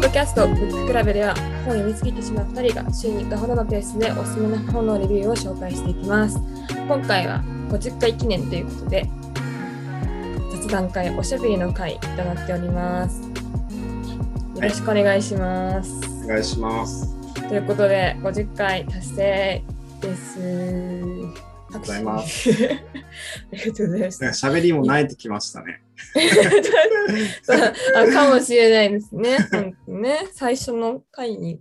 ッドキャストブッククラブでは本を読みつけてしまう2人が週に1回ほどのペースでおすすめの本のレビューを紹介していきます。今回は50回記念ということで雑談会おしゃべりの会となっております。よろしくお願いします。お願いします。ということで50回達成です。ありがとうございます。ありがとうございます。喋りも慣れてきましたね。かもしれないですね。ね最初の回に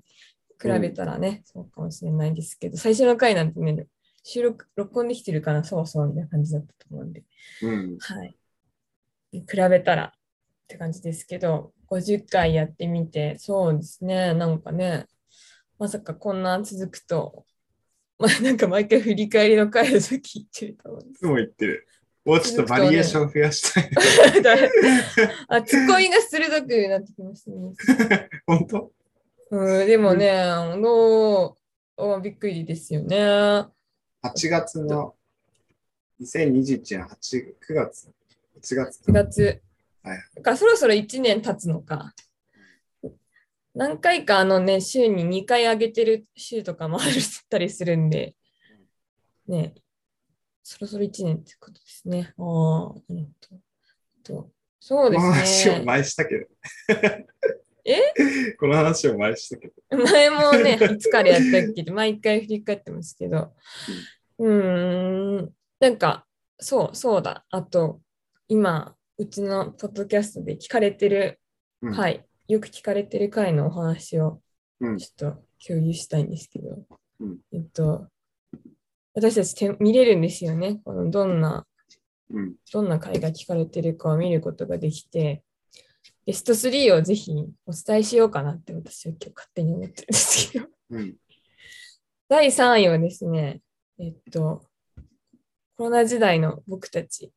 比べたらね、そうかもしれないですけど、最初の回なんてね、収録、録音できてるかな、そうそうみたいな感じだったと思うんで、うん。はい。比べたらって感じですけど、50回やってみて、そうですね、なんかね、まさかこんな続くと、まあ、なんか毎回振り返りの回をさっき言ってると思うんでいつも言ってる。もうちょっとバリエーション増やしたい。す。あ、ツッコミが鋭くなってきましたね。本当？うん、でもね、どうあびっくりですよね。?8 月の2021年8 9月。8月4月。はいだからそろそろ1年経つのか。何回かあのね、週に2回上げてる週とかもある ったりするんで、ね、そろそろ1年ってことですね。ああ、なるほど。とそうでこのすね。話を前したけど。え？この話を前したけど。前もね、いつからやったっけって毎回振り返ってますけど、うーん、なんか、そう、そうだ。あと、今、うちのポッドキャストで聞かれてるうん回、よく聞かれてる回のお話をうん。ちょっと共有したいんですけど、うんえっと、私たちて見れるんですよね。このどんな、うん。どんな回が聞かれてるかを見ることができて、ベスト3をぜひお伝えしようかなって私は今日勝手に思ってるんですけど。うん。第3位はですね、えっと、コロナ時代の僕たち、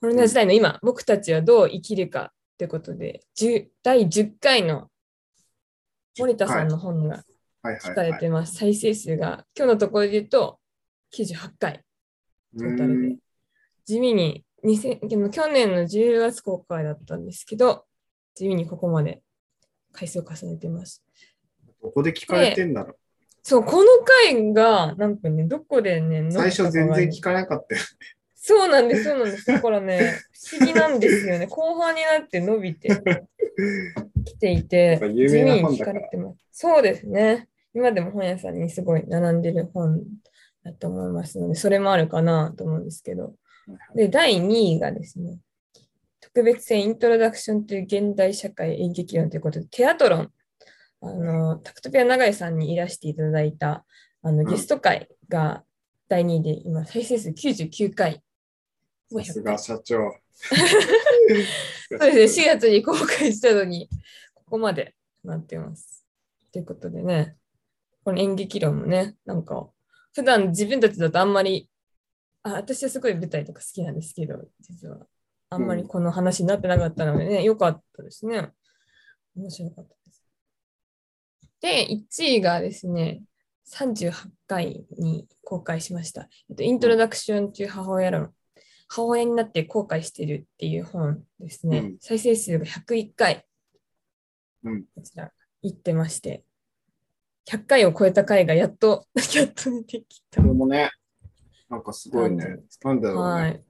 コロナ時代の今、僕たちはどう生きるかってことで、10第10回の森田さんの本がはい。聞かはい、はい。れてます。再生数が、今日のところで言うと98回トータルで。地味に2000でも去年の10月公開だったんですけど、地味にここまで回数を重ねてます。どこで聞かれてんだろそう、この回が、なんかね、どこでね、う。最初全然聞く。かなかったよ。そうなんです、そうなんです。だからね、不思議なんですよね。後半になって伸びてきていて、やっぱ有名な本地味に聞だかれてます。そうですね。今でも本屋さんにすごい並んでる本だと思いますので、それもあるかなと思うんですけど。で、第2位がですね、特別編イントロダクションという現代社会演劇論ということで、テアトロン、あの、タクトピア長井さんにいらしていただいたあのんゲスト会が第2位で、今、再生数99回。もう100さすが社長。そうですね、4月に公開したのに、ここまでなってます。ということでね、この演劇論もね、なんか、普段自分たちだとあんまり、あ私はすごい舞台とか好きなんですけど、実は。あんまりこの話になってなかったのでね、良かったですね。面白かったです。で、1位がですね、38回に公開しました。えっとイントロダクションという母親論。母親になって後悔してるっていう本ですね。うん再生数が101回。うんこちら、行ってまして。100回を超えた回がやっと、やっと出てきたこ。れもね、なんかすごいね。なんだろうね。はい。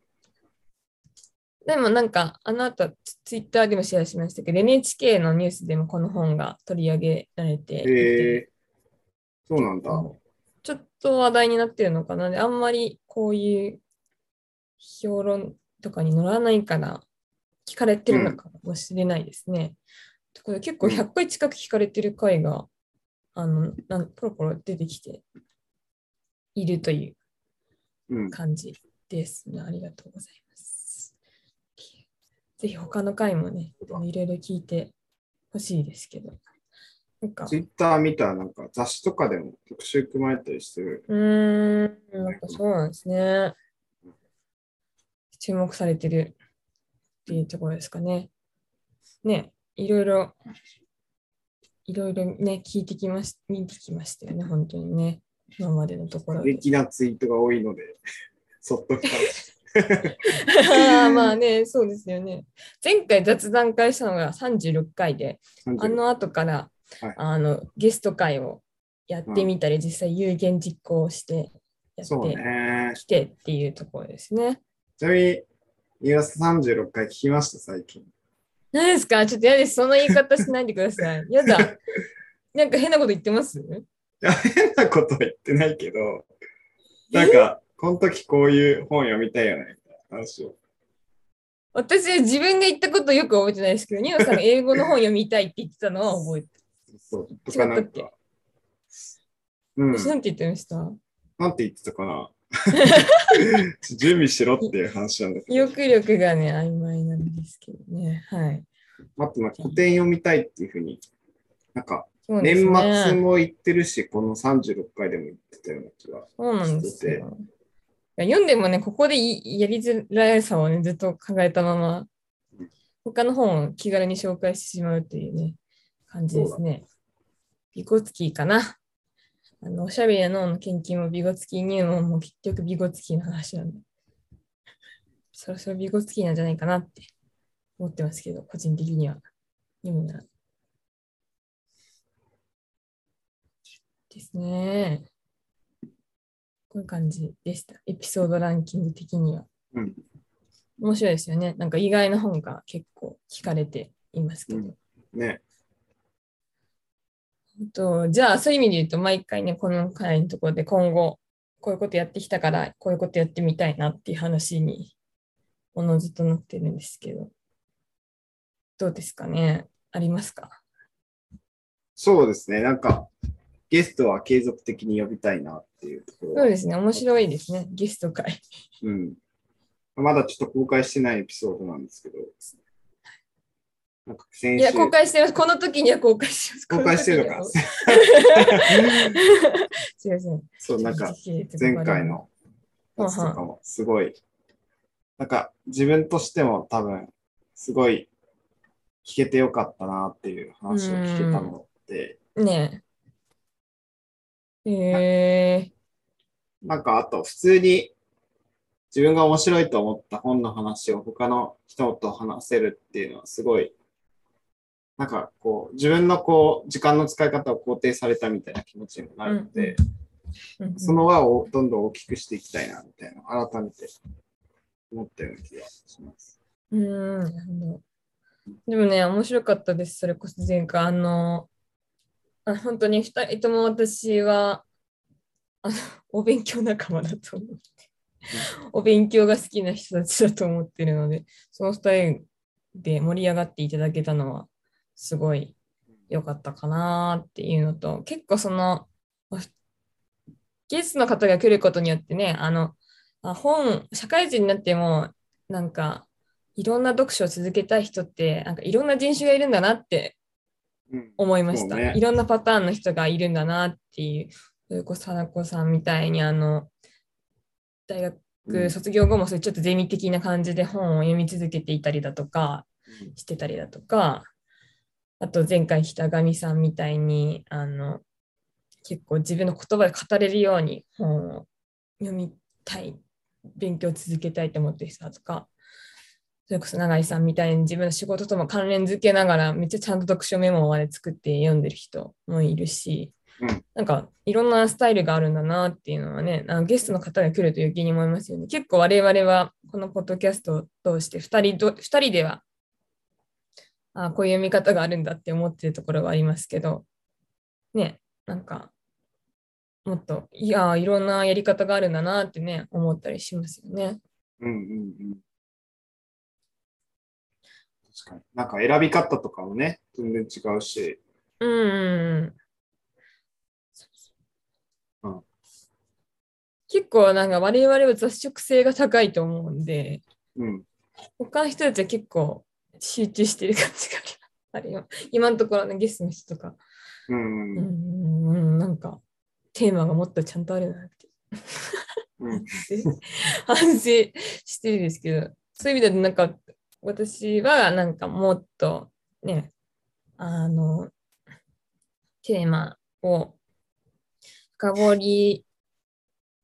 でもなんか、あの後ツツイッターでもシェアしましたけど、NHK のニュースでもこの本が取り上げられてへえそうなんだ。ちょっと話題になってるのかなで、あんまりこういう評論とかに乗らないから聞かれてるのかもしれないですね。ところで結構うん100回近く聞かれてる回が、あのなんポロポロ出てきているといううん。感じですね。ありがとうございます。ぜひ他の回もね、いろいろ聞いてほしいですけど。なんか、ツイッター見たらなんか雑誌とかでも特集組まれたりしてる。うーん、なんかそうなんですね。注目されてるっていうところですかね。ね、いろいろ、いろいろね、聞いてきまし、見てきましたよね、本当にね。今までのところで。過激なツイートが多いので、そっと。あーまあね、そうですよね。前回雑談会したのが36回で、あの後から、はいあのゲスト会をやってみたり、実際有言実行してやってね。きてっていうところですね。ちなみに、三浦さん36回聞きました、最近。何ですか？ちょっと嫌です。その言い方しないでください。やだ。なんか変なこと言ってます？いや、変なことは言ってないけど、なんか、この時こういう本読みたいよね、みたいな話を。私は自分で言ったことよく覚えてないですけど、ニノさんが英語の本読みたいって言ってたのは覚えてそう、とかなん違ったっけ？か。うん。私なんて言ってました？なんて言ってたかな？準備しろっていう話なんだけ記ど。憶力がね、曖昧なんですけどね。はい。あと、古典読みたいっていうふうに、なんか、年ね末も言ってるし、この36回でも言ってたような気が。そうなんですよ。読んでもね、ここでいやりづらさをね、ずっと考えたまま、他の本を気軽に紹介してしまうというね、感じですね。ビゴツキーかな。あの、おしゃべりな脳の研究もビゴツキー入門も結局ビゴツキーの話なんで、そろそろビゴツキーなんじゃないかなって思ってますけど、個人的には。読むなら。ですね。こういう感じでした。エピソードランキング的には。うん。面白いですよね。なんか意外な本が結構聞かれていますけど。うんね。あとじゃあ、そういう意味で言うと、毎回ね、この回のところで今後、こういうことやってきたから、こういうことやってみたいなっていう話に、おのずとなってるんですけど、どうですかね？ありますか？そうですね。なんか、ゲストは継続的に呼びたいなっていうところはそうですね。面白いですね。ゲスト会。うん。まだちょっと公開してないエピソードなんですけど、なんか先週いや、公開してます。この時には公開してます。公開してるのか すいません。そう、なんか前回のやつとかもすごい、なんか自分としても多分すごい聞けてよかったなっていう話を聞けたので、ねえ。えなんかあと普通に自分が面白いと思った本の話を他の人と話せるっていうのはすごい、なんかこう自分のこう時間の使い方を肯定されたみたいな気持ちにもなるので、ーうんその輪をどんどん大きくしていきたいなみたいな改めて思ったような気がします。うーん。でもね、面白かったです。それこそ前回、あの、あ本当に2人とも私は、あの、お勉強仲間だと思って、お勉強が好きな人たちだと思ってるので、その2人で盛り上がっていただけたのは、すごい良かったかなっていうのと、結構その、まゲストの方が来ることによってね、あの、あ本、社会人になっても、なんか、いろんな読書を続けたい人って、なんかいろんな人種がいるんだなってうん思いました。そうね。いろんなパターンの人がいるんだなっていう、それこそ花子さんみたいに、あの、大う学ん。卒業後もそういうちょっとゼミ的な感じで本を読み続けていたりだとか、してたりだとか、あと前回来たガミさんみたいに、あの、結構自分の言葉で語れるように本を読みたい、勉強を続けたいと思ってる人だとか、それこそ永井さんみたいに自分の仕事とも関連づけながらめっちゃちゃんと読書メモまで作って読んでる人もいるし、うんなんかいろんなスタイルがあるんだなっていうのはね、あのゲストの方が来ると余計に思いますよね。結構我々はこのポッドキャストを通して2人ど二人ではあこういう読み方があるんだって思ってるところはありますけど、ね、なんかもっといやいろんなやり方があるんだなってね、思ったりしますよね。うんうんうん。確かに。なんか選び方とかもね、全然違うし、うんうんうん。うん結構なんか我々は雑食性が高いと思うんで、うん。他の人たちは結構集中してる感じがあります。あ れ今のところのゲストの人とか、うんううんなんかテーマがもっとちゃんとあるなってうん。反省してるんですけど、そういう意味ではなんか私はなんかもっとね、あの、テーマを深掘り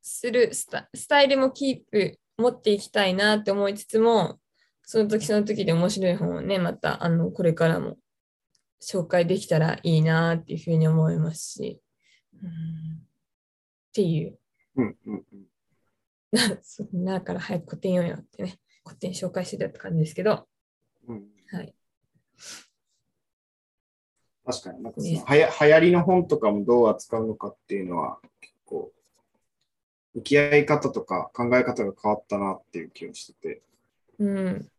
するスタスタイルもキープ持っていきたいなって思いつつも、その時その時で面白い本をね、またあのこれからも紹介できたらいいなっていうふうに思いますし、うん、っていう。うんうんうん。そうだから早く古典読めよってね、古典紹介してたって感じですけど、うん、はい。確かになんかそねのはや流行りの本とかもどう扱うのかっていうのは結構向き合い方とか考え方が変わったなっていう気がしててうん。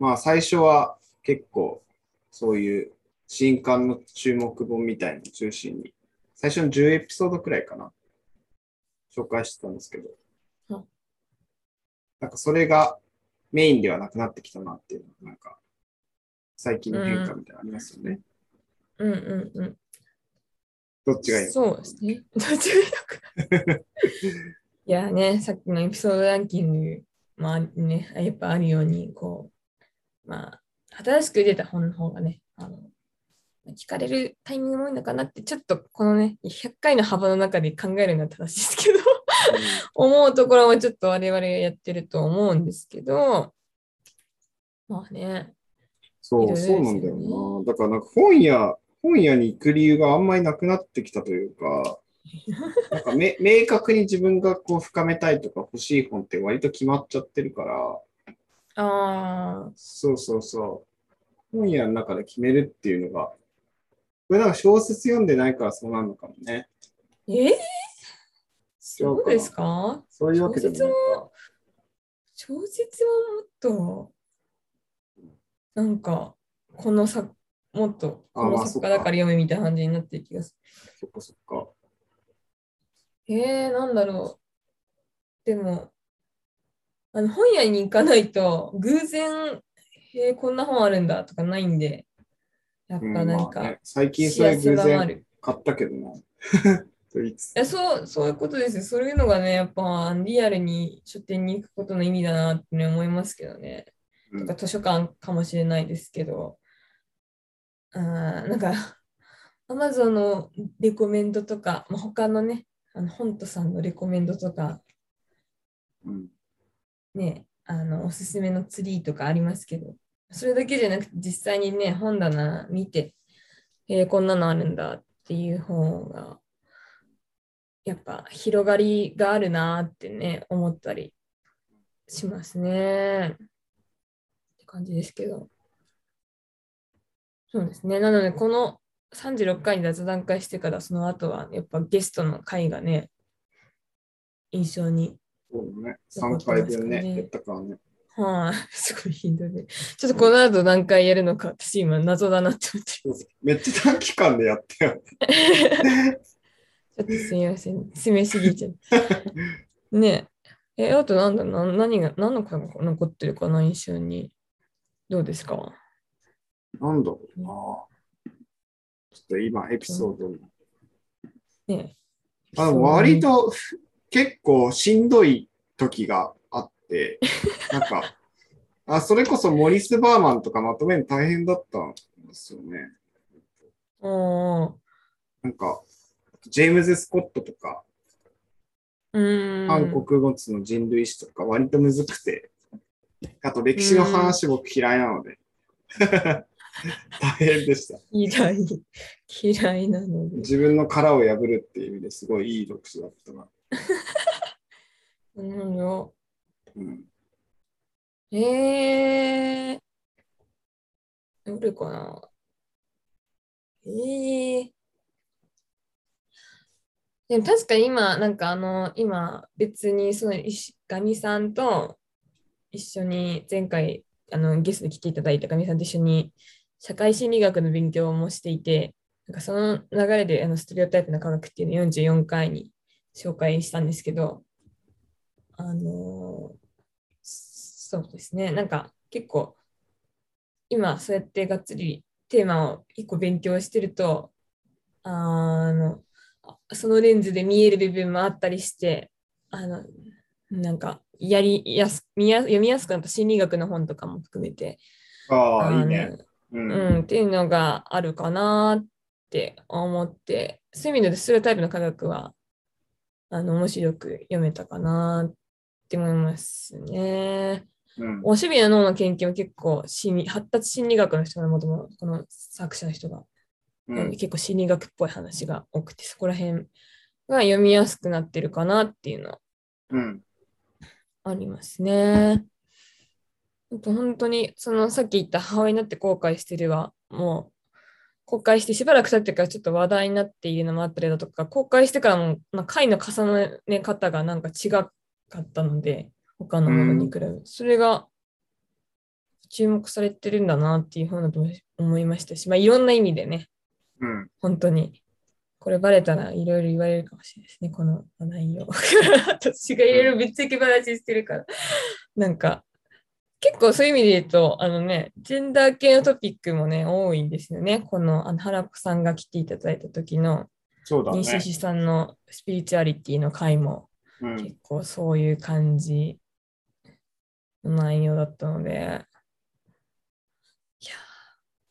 まあ最初は結構そういう新刊の注目本みたいなのを中心に最初の10エピソードくらいかな紹介してたんですけどうんなんかそれがメインではなくなってきたなっていうのがなんか最近の変化みたいなのありますよね。うんうんうん。どっちがいいの？そうですね。どっちがいいの？か。いやね、さっきのエピソードランキングもあね、やっぱあるように、こう、まあ、新しく出た本の方がね、あの、聞かれるタイミングも多いのかなって、ちょっとこのね、100回の幅の中で考えるのは正しいですけど、思うところもちょっと我々がやってると思うんですけど、まあね、そう、ね。そうなんだよな。だからなんか本屋、本屋に行く理由があんまりなくなってきたというか、なんかめ明確に自分がこう深めたいとか欲しい本って割と決まっちゃってるから、ああ、そうそうそう。本屋の中で決めるっていうのが、これなんか小説読んでないからそうなるのかもね。えー、そうですか？そういうわけでもないか。小説はもっと、なんか、この作、もっと、あこの作家だから読めみたいな感じになってる気がすそっかそっか。る。えー、なんだろう。でも、あの本屋に行かないと、偶然、えー、こんな本あるんだとかないんで、やっぱうん何かまあね、最近それ偶然。買ったけどな。いやそうそういうことですよ。そういうのがね、やっぱリアルに書店に行くことの意味だなって、ね、思いますけどね。うんとか図書館かもしれないですけど、あーなんか、アマゾンのレコメンドとか、まあ、他のね、あの本とさんのレコメンドとか、うんね、あのおすすめのツリーとかありますけど、それだけじゃなくて、実際にね、本棚見て、えーこんなのあるんだっていう本が、やっぱ広がりがあるなってね、思ったりしますね。って感じですけど。そうですね。なので、この36回に雑談会してから、その後は、やっぱゲストの回がね、印象にそうね。残って3回分ね、やったからね。はい、すごい頻度で。ちょっとこの後何回やるのか、私今謎だなって思ってるんですめっちゃ短期間でやったよ。ちょっとすみません。詰めすぎちゃう。ねえ。え、あとなんだな、何が、何の回が残ってるかな、印象に。どうですか？なんだろうな。ちょっと今、エピソードに。ねえ。あの割と結構しんどい時があって、なんか、あそれこそモリス・バーマンとかまとめるの大変だったんですよね。おーなんか、ジェームズ・スコットとか、うーん。韓国語の人類史とか割とむずくて、あと歴史の話僕嫌いなので、大変でした。嫌い。嫌いなので。自分の殻を破るっていう意味ですごいいい読書だったな。なるほど。うん、えー。どれかなえー。でも確かに今、なんかあの、今別にその石上さんと一緒に前回あのゲストで来ていただいた上さんと一緒に社会心理学の勉強もしていて、なんかその流れであのステレオタイプの科学っていうのを44回に紹介したんですけど、あのそうですね、なんか結構今そうやってがっつりテーマを一個勉強してると、あのそのレンズで見える部分もあったりして、あのなんかやりやす見や読みやすくなった心理学の本とかも含めて、ああ、いいのね。うん。うん、っていうのがあるかなって思って、そういう意味でステレオタイプの科学はあの面白く読めたかなっって思いますね。うん。おしびの脳の研究も結構心理、発達心理学の人がもともとこの作者の人が、うん。結構心理学っぽい話が多くて、そこら辺が読みやすくなってるかなっていうのはうん。ありますね。あと本当に、そのさっき言った母親になって後悔してるは、もう公開してしばらく経ってからちょっと話題になっているのもあったりだとか、公開してからも、まあ、回の重ね方がなんか違かったので、他のものに比べ、それが注目されてるんだなっていうふうなと思いましたし、まあ、いろんな意味でね、うん。本当に。これバレたらいろいろ言われるかもしれないですね、この内容。私がいろいろぶっちゃけ話してるから。なんか、結構そういう意味で言うと、あのね、ジェンダー系のトピックもね、多いんですよね。この、あの、原子さんが来ていただいた時の、そうだね。西志さんのスピリチュアリティの回も、うん。結構そういう感じの内容だったので、いや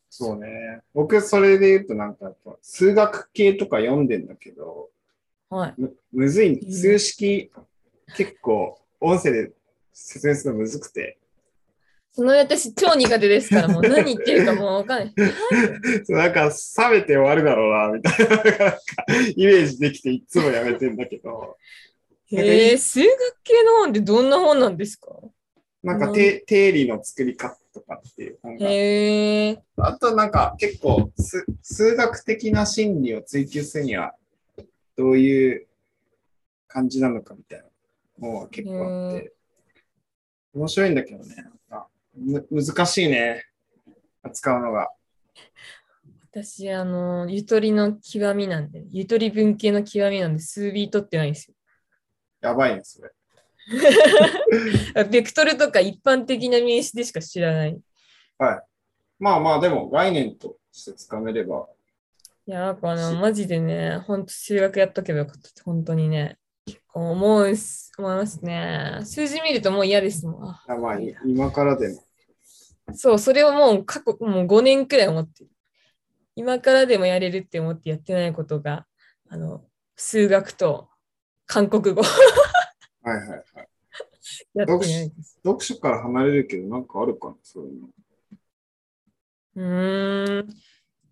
そうね。僕、それで言うと、なんか数学系とか読んでんだけど、ー、はい。むむずい、うん数式、結構、音声で説明するのむずくて、その私超苦手ですから、もう何言ってるかもうわかんない。そうなんか、冷めて終わるだろうな、みたいな、なんか、イメージできて、いつもやめてんだけど、へえ、数学系の本ってどんな本なんですか？なんか、うん。て定理の作り方とかっていう本が。へえ、あとなんか結構す数学的な心理を追求するにはどういう感じなのかみたいなのが結構あって、面白いんだけどね、なんかむ難しいね、扱うのが。私、あの、ゆとりの極みなんで、ゆとり文系の極みなんで、数ビートってないんですよ。やばいね、それ。ベクトルとか一般的な名詞でしか知らない。はい。まあまあ、でも概念としてつかめれば、いや、なんかあの、マジでね、ほんと数学やっとけばよかったって、本当にね、結構思うす、思いますね。数字見るともう嫌ですもん。ああまあ、い今からでも。そう、それをもう過去、もう5年くらい思ってる。今からでもやれるって思ってやってないことが、あの、数学と韓国語はいはいはい。やってないです。読書から離れるけど、なんかあるかな、そういうの。うーん。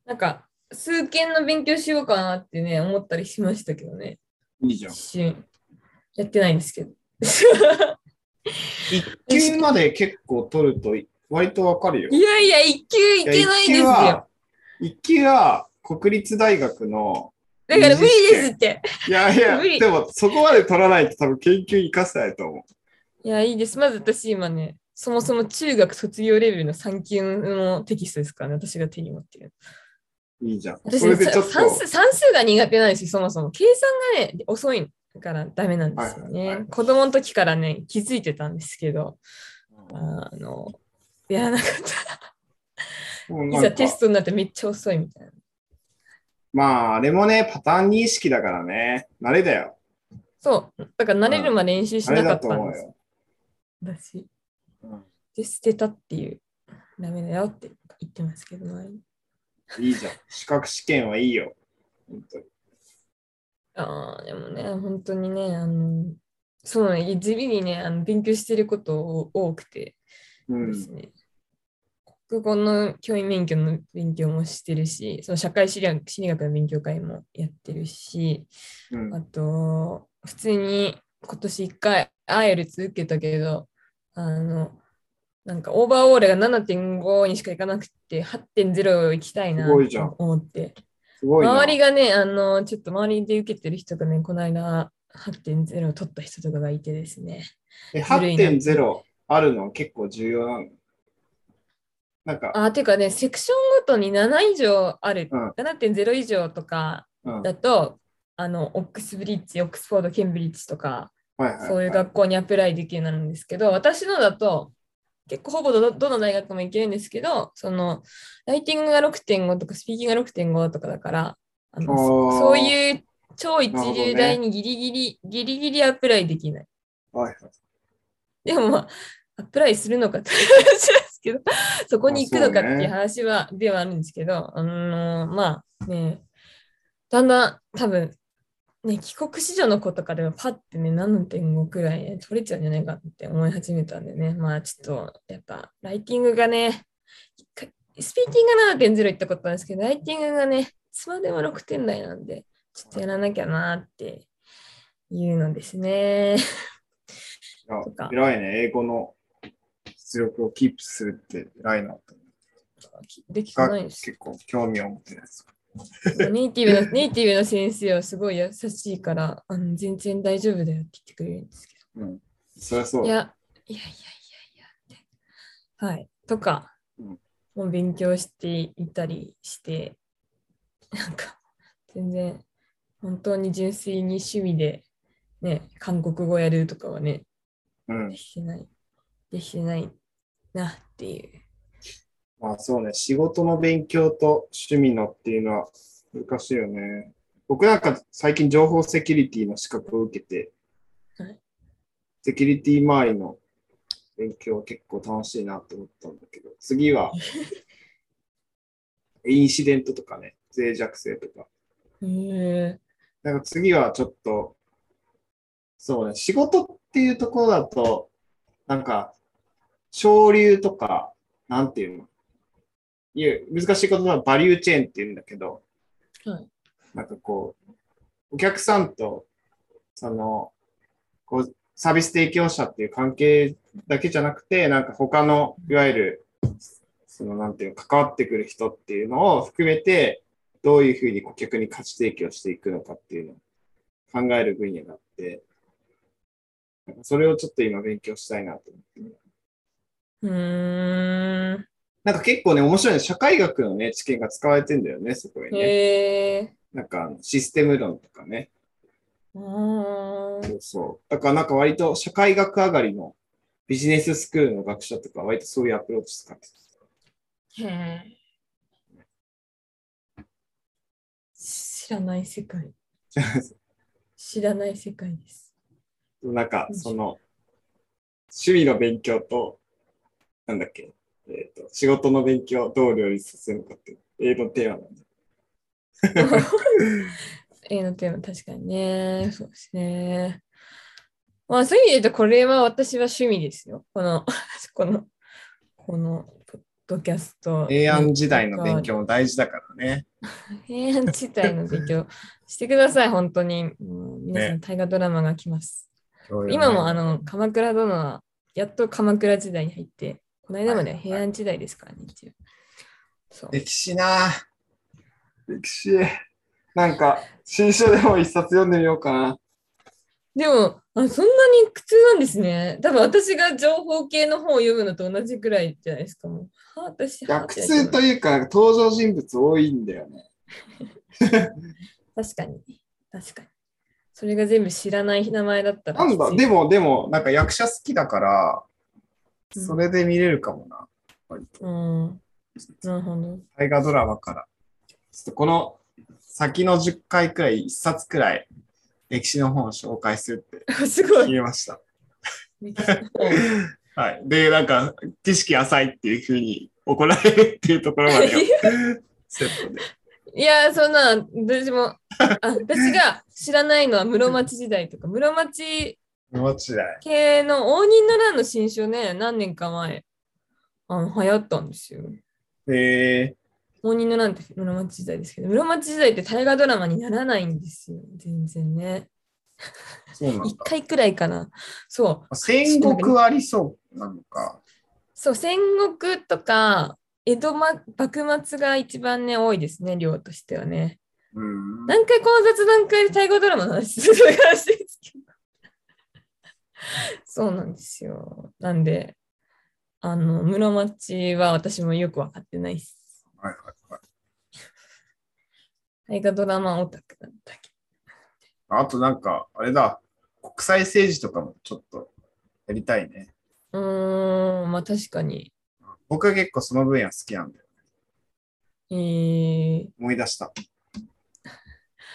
なんか、数件の勉強しようかなってね、思ったりしましたけどね。いいじゃん。やってないんですけど。一級まで結構取ると割とわかるよ。いやいや、一級いけないですよ。一級は国立大学の、だから無理ですって。いやいや、でもそこまで取らないと多分研究生かせないと思いや、いいです。まず私今ね、そもそも中学卒業レベルの3級のテキストですからね、私が手に持ってる。う。いいじゃん。私それでちょっと、算数算数が苦手なんですよ、そもそも。計算がね、遅いからダメなんですよね。はいはいはい子供の時からね、気づいてたんですけど、あの、やらなかった。もういざテストになってめっちゃ遅いみたいな。まあ、あれもね、パターン認識だからね。慣れだよ。そう、だから慣れるまで練習しなかったんですよ。よ。私。うんで、捨てたっていう、ダメだよって言ってますけど、周りにいいじゃん。資格試験はいいよ。本当にああ、でもね、本当にね、あの、そうね、地味にね、あの勉強してること多くてうんですね、国語の教員免許の勉強もしてるし、その社会心理学心理学の勉強会もやってるし、うんあと、普通に今年1回 IELTS 受けたけど、あの、なんかオーバーオールが7.5にしかいかなくて8.0行きたいなと思って。すごいな。周りがね、あの、ちょっと周りで受けてる人がね、この間8.0を取った人とかがいてですね。えずるいな8.0あるの結構重要なのなんか、あ、てかね、セクションごとに7以上ある、うん7.0以上とかうん、はいだと、あの、オックスブリッジ、オックスフォード、ケンブリッジとか、はいはい、そういう学校にアプライできるようになるんですけど、私のだと、結構ほぼどどの大学も行けるんですけど、その、ライティングが6.5とかスピーキングが6.5とかだから、あのそそういう超一流大にギリギリ、ギリギリアプライできない。はいはい。でもまあ、アプライするのかって話ですけど、そこに行くのかっていう話は、ではあるんですけど、あのまあね、だんだん多分、ね、帰国子女の子とかでもパッてね、7.5くらい、ね、取れちゃうんじゃないかって思い始めたんでね、まあちょっと、やっぱ、ライティングがね、スピーキングが7.0いったことなんですけど、ライティングがね、いつまでも6点台なんで、ちょっとやらなきゃなっていうのですね。いや 偉いね。英語の出力をキープするって偉いなとできてないです。結構興味を持ってるやつ。ネイティブのネイティブの先生はすごい優しいから、あの全然大丈夫だよって言ってくれるんですけうん。そりゃそど。う。いや、いやいやいやいやって。はい。とか、うんもう勉強していたりして、なんか、全然、本当に純粋に趣味で、ね、韓国語やるとかはね、うんで。きてない、できてないなっていう。まあそうね。仕事の勉強と趣味のっていうのは難しいよね。僕なんか最近情報セキュリティの資格を受けて、はいセキュリティ周りの勉強は結構楽しいなと思ったんだけど、次は インシデントとかね、脆弱性とか。へえなんか次はちょっと、そうね、仕事っていうところだと、なんか、潮流とか、なんていうの？いや、難しいことはバリューチェーンっていうんだけど、はいなんかこう、お客さんと、その、こう、サービス提供者っていう関係だけじゃなくて、なんか他の、いわゆる、その、なんていうの、関わってくる人っていうのを含めて、どういうふうに顧客に価値提供していくのかっていうのを考える分野があって、それをちょっと今勉強したいなと思って。うーん。なんか結構ね、面白いね。社会学のね、知見が使われてんだよね、そこにね。なんかシステム論とかね。そうそう。だからなんか割と社会学上がりのビジネススクールの学者とか割とそういうアプローチ使ってへえ。知らない世界。た。知らない世界です。なんかその趣味の勉強と、なんだっけ、えっ、と、仕事の勉強をどう両立させるのかっていう英語のテーマなんで。A のテーマ、確かにね。そうですね。まあ、そういう意味で言うと、これは私は趣味ですよ。この、この、この、ポッドキャスト。平安時代の勉。強も大事だからね。平安時代の勉強してください、本当に。皆さん、ね大河ドラマが来ます。今もあの、鎌倉殿は、やっと鎌倉時代に入って、この間までは平安時代ですからね、一応。そう。歴史なぁ歴史。なんか、新書でも一冊読んでみようかな。でもあ、そんなに苦痛なんですね。多分私が情報系の本を読むのと同じくらいじゃないですか。もうは私、は苦痛というか、登場人物多いんだよね。確かに。確かに。それが全部知らない名前だったら。なんだ、でも。も、でも、なんか役者好きだから、うんそれで見れるかもな。割とうん。なるほど。大河ドラマから。ちょっとこの先の10回くらい、1冊くらい、歴史の本を紹介するって すごい。決めました。はい。で、なんか、知識浅いっていうふうに怒られるっていうところまでをセットで。いや、そんな、私も、あ私が知らないのは室町時代とか、室町もち。系の応仁の乱の新書ね、何年か前、あの流行ったんですよ。え応仁の乱って室町時代ですけど、室町時代って大河ドラマにならないんですよ、全然ね。ー、そうなん一だ。回くらいかな。そう。戦国はありそうなのか。そう、戦国とか、江戸、ま、幕末が一番ね、多いですね、量としてはね。うん。何回この雑談会で大河ドラマの話する話ですけど。そうなんですよ。なんで、あの、室町は私もよくわかってないです。はいはいはい。大河ドラマオタクだったけあとなんか、あれだ。国際政治とかもちょっとやりたいね。ど。うーん、まあ確かに。僕は結構その分野好きなんだよ。えー、思い出した。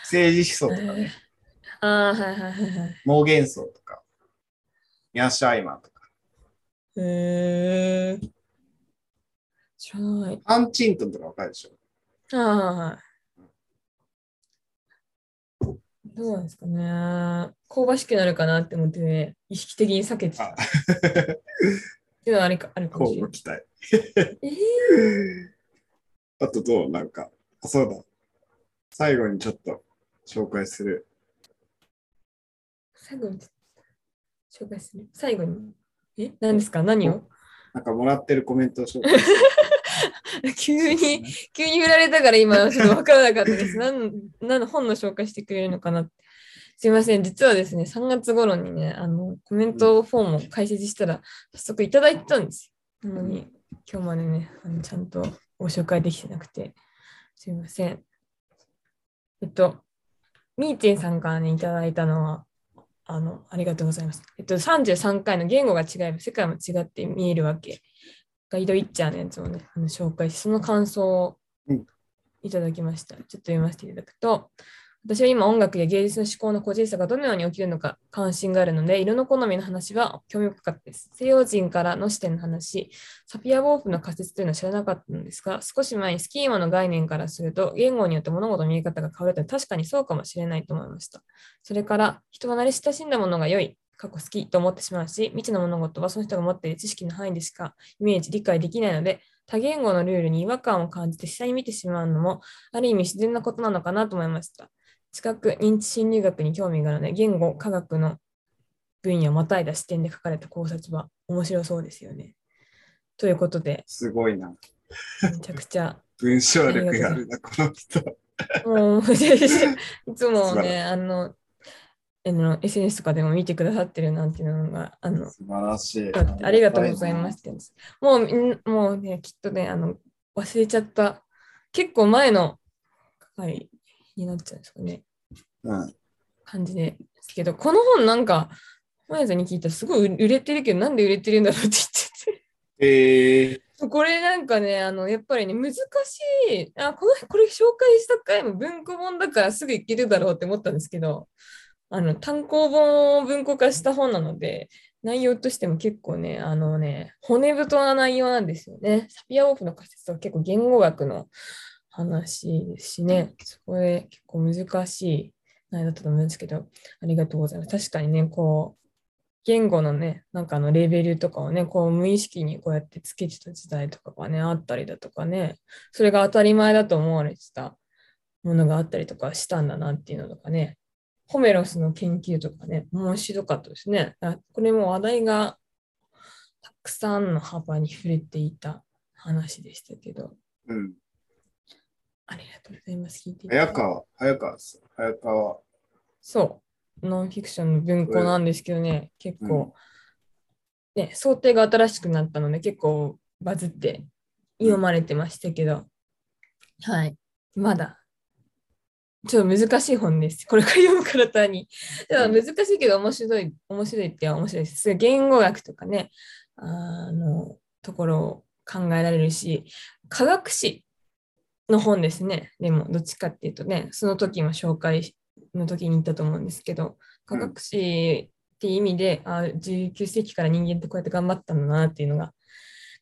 政治思想とかね。ああ、はいはいはいはい。妄言層とか。ヤーシャアイマーとか。へえー。知らない。ハンチントンとかわかるでしょ？はい。どうなんですかね。香ばしくなるかなって思ってね、意識的に避けてた。あっていうのはあるかあるかもしれない。期待。えーあとどうなんか、あ、そうだ。最後にちょっと紹介する。最後に紹介する。最後に。え？何ですか？何を？なんかもらってるコメントを紹介。急に、急に振られたから今ちょっと分からなかったです。何何の本の紹介してくれるのかな？って。すいません。実はですね、3月頃にね、あの、コメントフォームを開設したら、早速いただいてたんですよ。なのに、今日までね、あのちゃんとご紹介できてなくて、すいません。えっと、みーちんさんからね、いただいたのは、あの、ありがとうございます。えっと、33回の言語が違えば世界も違って見えるわけ。ガイドイッチャーのやつをね、あの紹介し、その感想をうんいただきました。ちょっと読ませていただくと、私は今音楽や芸術の思考の個人差がどのように起きるのか関心があるので、色の好みの話は興味深かったです。西洋人からの視点の話、サピア・ウォーフの仮説というのは知らなかったのですが、少し前にスキーマの概念からすると、言語によって物事の見え方が変わるというのは確かにそうかもしれないと思いました。それから、人が慣れ親しんだものが良い、過去好きと思ってしまうし、未知の物事はその人が持っている知識の範囲でしかイメージ、理解できないので、多言語のルールに違和感を感じて下に見てしまうのも、ある意味自然なことなのかなと思いました。近く認知心理学に興味があるので、言語、科学の分野をまたいだ視点で書かれた考察は面白そうですよね。ということで、すごいな。めちゃくちゃ文章力があるな、この人。もう、いつもね、あの、あの SNS とかでも見てくださってるなんていうのが、あの、素晴らしい。ありがとうございますって。もうもうね、きっとね、あの、忘れちゃった、結構前の回になっちゃうんですかね、うん。感じですけど、この本なんか、本屋さんに聞いたらすごい売れてるけど、なんで売れてるんだろうって言ってて。えー、これなんかね、あの、やっぱりね、難しい。あ、この、これ紹介した回も文庫本だからすぐいけるだろうって思ったんですけど、あの、単行本を文庫化した本なので、内容としても結構ね、あのね、骨太な内容なんですよね。サピア・オーフの仮説とか結構言語学の話ですしね、そこで結構難しい内容だったと思うんですけど、ありがとうございます。確かにね、こう、言語のね、なんかあのレベルとかをね、こう無意識にこうやってつけてた時代とかがね、あったりだとかね、それが当たり前だと思われてたものがあったりとかしたんだなっていうのとかね、ホメロスの研究とかね、面白かったですね。あこれも話題がたくさんの幅に触れていた話でしたけど、うん。ありがとうございます。聞いて早川、早川です。早川。そう、ノンフィクションの文庫なんですけどね、結構、ね、想定が新しくなったので、結構バズって読まれてましたけど、はい、まだ、ちょっと難しい本です。これから読むから単に。ただ難しいけど面白い、面白いって面白いです。言語学とかね、あの、ところを考えられるし、科学史の本ですね。でも、どっちかっていうとね、その時も紹介の時に言ったと思うんですけど、科学史っていう意味で、あ19世紀から人間ってこうやって頑張ったんだなっていうのが、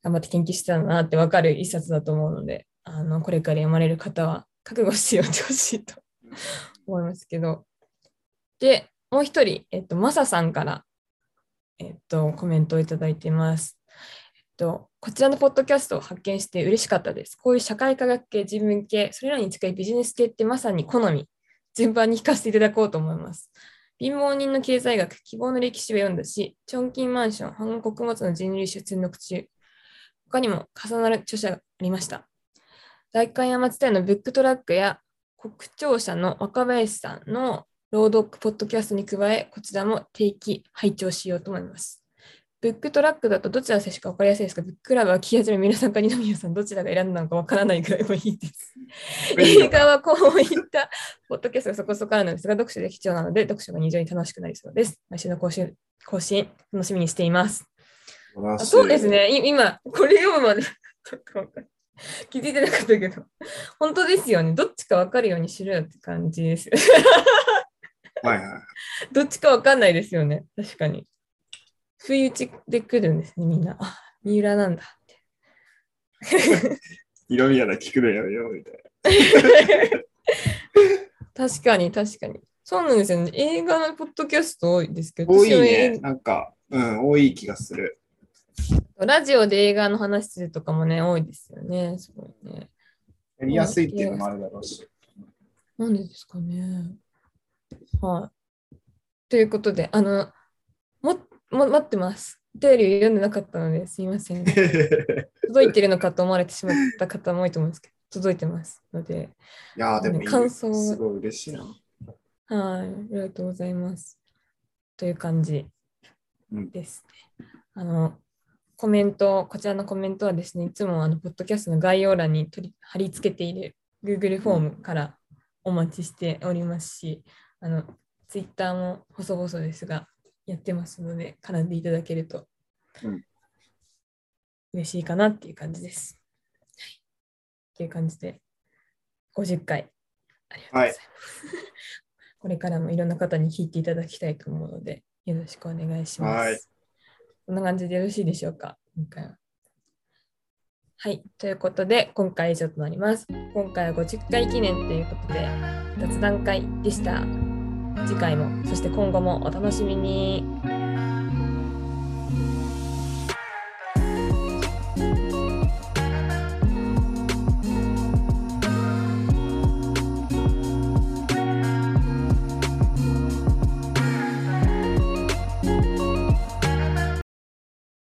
頑張って研究してたんだなって分かる一冊だと思うので、あのこれから読まれる方は覚悟して読んでほしいと思いますけど。で、もう一人、えっと、マサさんから、えっと、コメントをいただいてます。と、こちらのポッドキャストを発見して嬉しかったです。こういう社会科学系、人文系、それらに近いビジネス系ってまさに好み、順番に聞かせていただこうと思います。貧乏人の経済学、希望の歴史を読んだし、チョンキンマンション、韓国物の人類史を通読中。他にも重なる著者がありました。大観山地帯のブックトラックや国庁舎の若林さんの朗読ポッドキャストに加え、こちらも定期拝聴しようと思います。ブックトラックだとどちらの接種か分かりやすいですか？ブッククラブは聞き始め皆さんか二宮さんどちらが選んだのか分からないぐらいもいいです。映画はこういったポッドキャストがそこそこあるのですが、読書で貴重なので、読書が二乗に楽しくなりそうです。毎週の更新、更新楽しみにしています。そうです。ね。い今、これ読むまで気づいてなかったけど、本当ですよね。どっちか分かるようにしろよって感じですよ。はいはい。どっちか分かんないですよね。確かに。不意打ちで来るんですね、みんな。あ、三浦なんだって。色味やな聞くのやめようみたい 確かに、確かに。そうなんですよね。映画のポッドキャスト多いですけど、多いね。なんか、うん、多い気がする。ラジオで映画の話するとかもね、多いですよね。すごいね。やりやすいっていうのもあるだろうし。なんでですかね。はい。ということで、あの、も、も待ってます。お便りを読んでなかったのですいません。届いてるのかと思われてしまった方も多いと思うんですけど、届いてますので、いやーでも感想すごい嬉しいな。はい、ありがとうございます。という感じうんですね。あの、コメント、こちらのコメントはですね、いつもあの、ポッドキャストの概要欄に取り貼り付けている Google フォームからお待ちしておりますし、あの、Twitter も細々ですが、やってますので、絡んでいただけるとうん嬉しいかなっていう感じです。はい。っていう感じで、50回ありがとうございます。これからもいろんな方に聞いていただきたいと思うので、よろしくお願いします。はいこんな感じでよろしいでしょうか、今回は。はい、ということで、今回以上となります。今回は50回記念ということで、雑談会でした。次回も、そして今後もお楽しみに。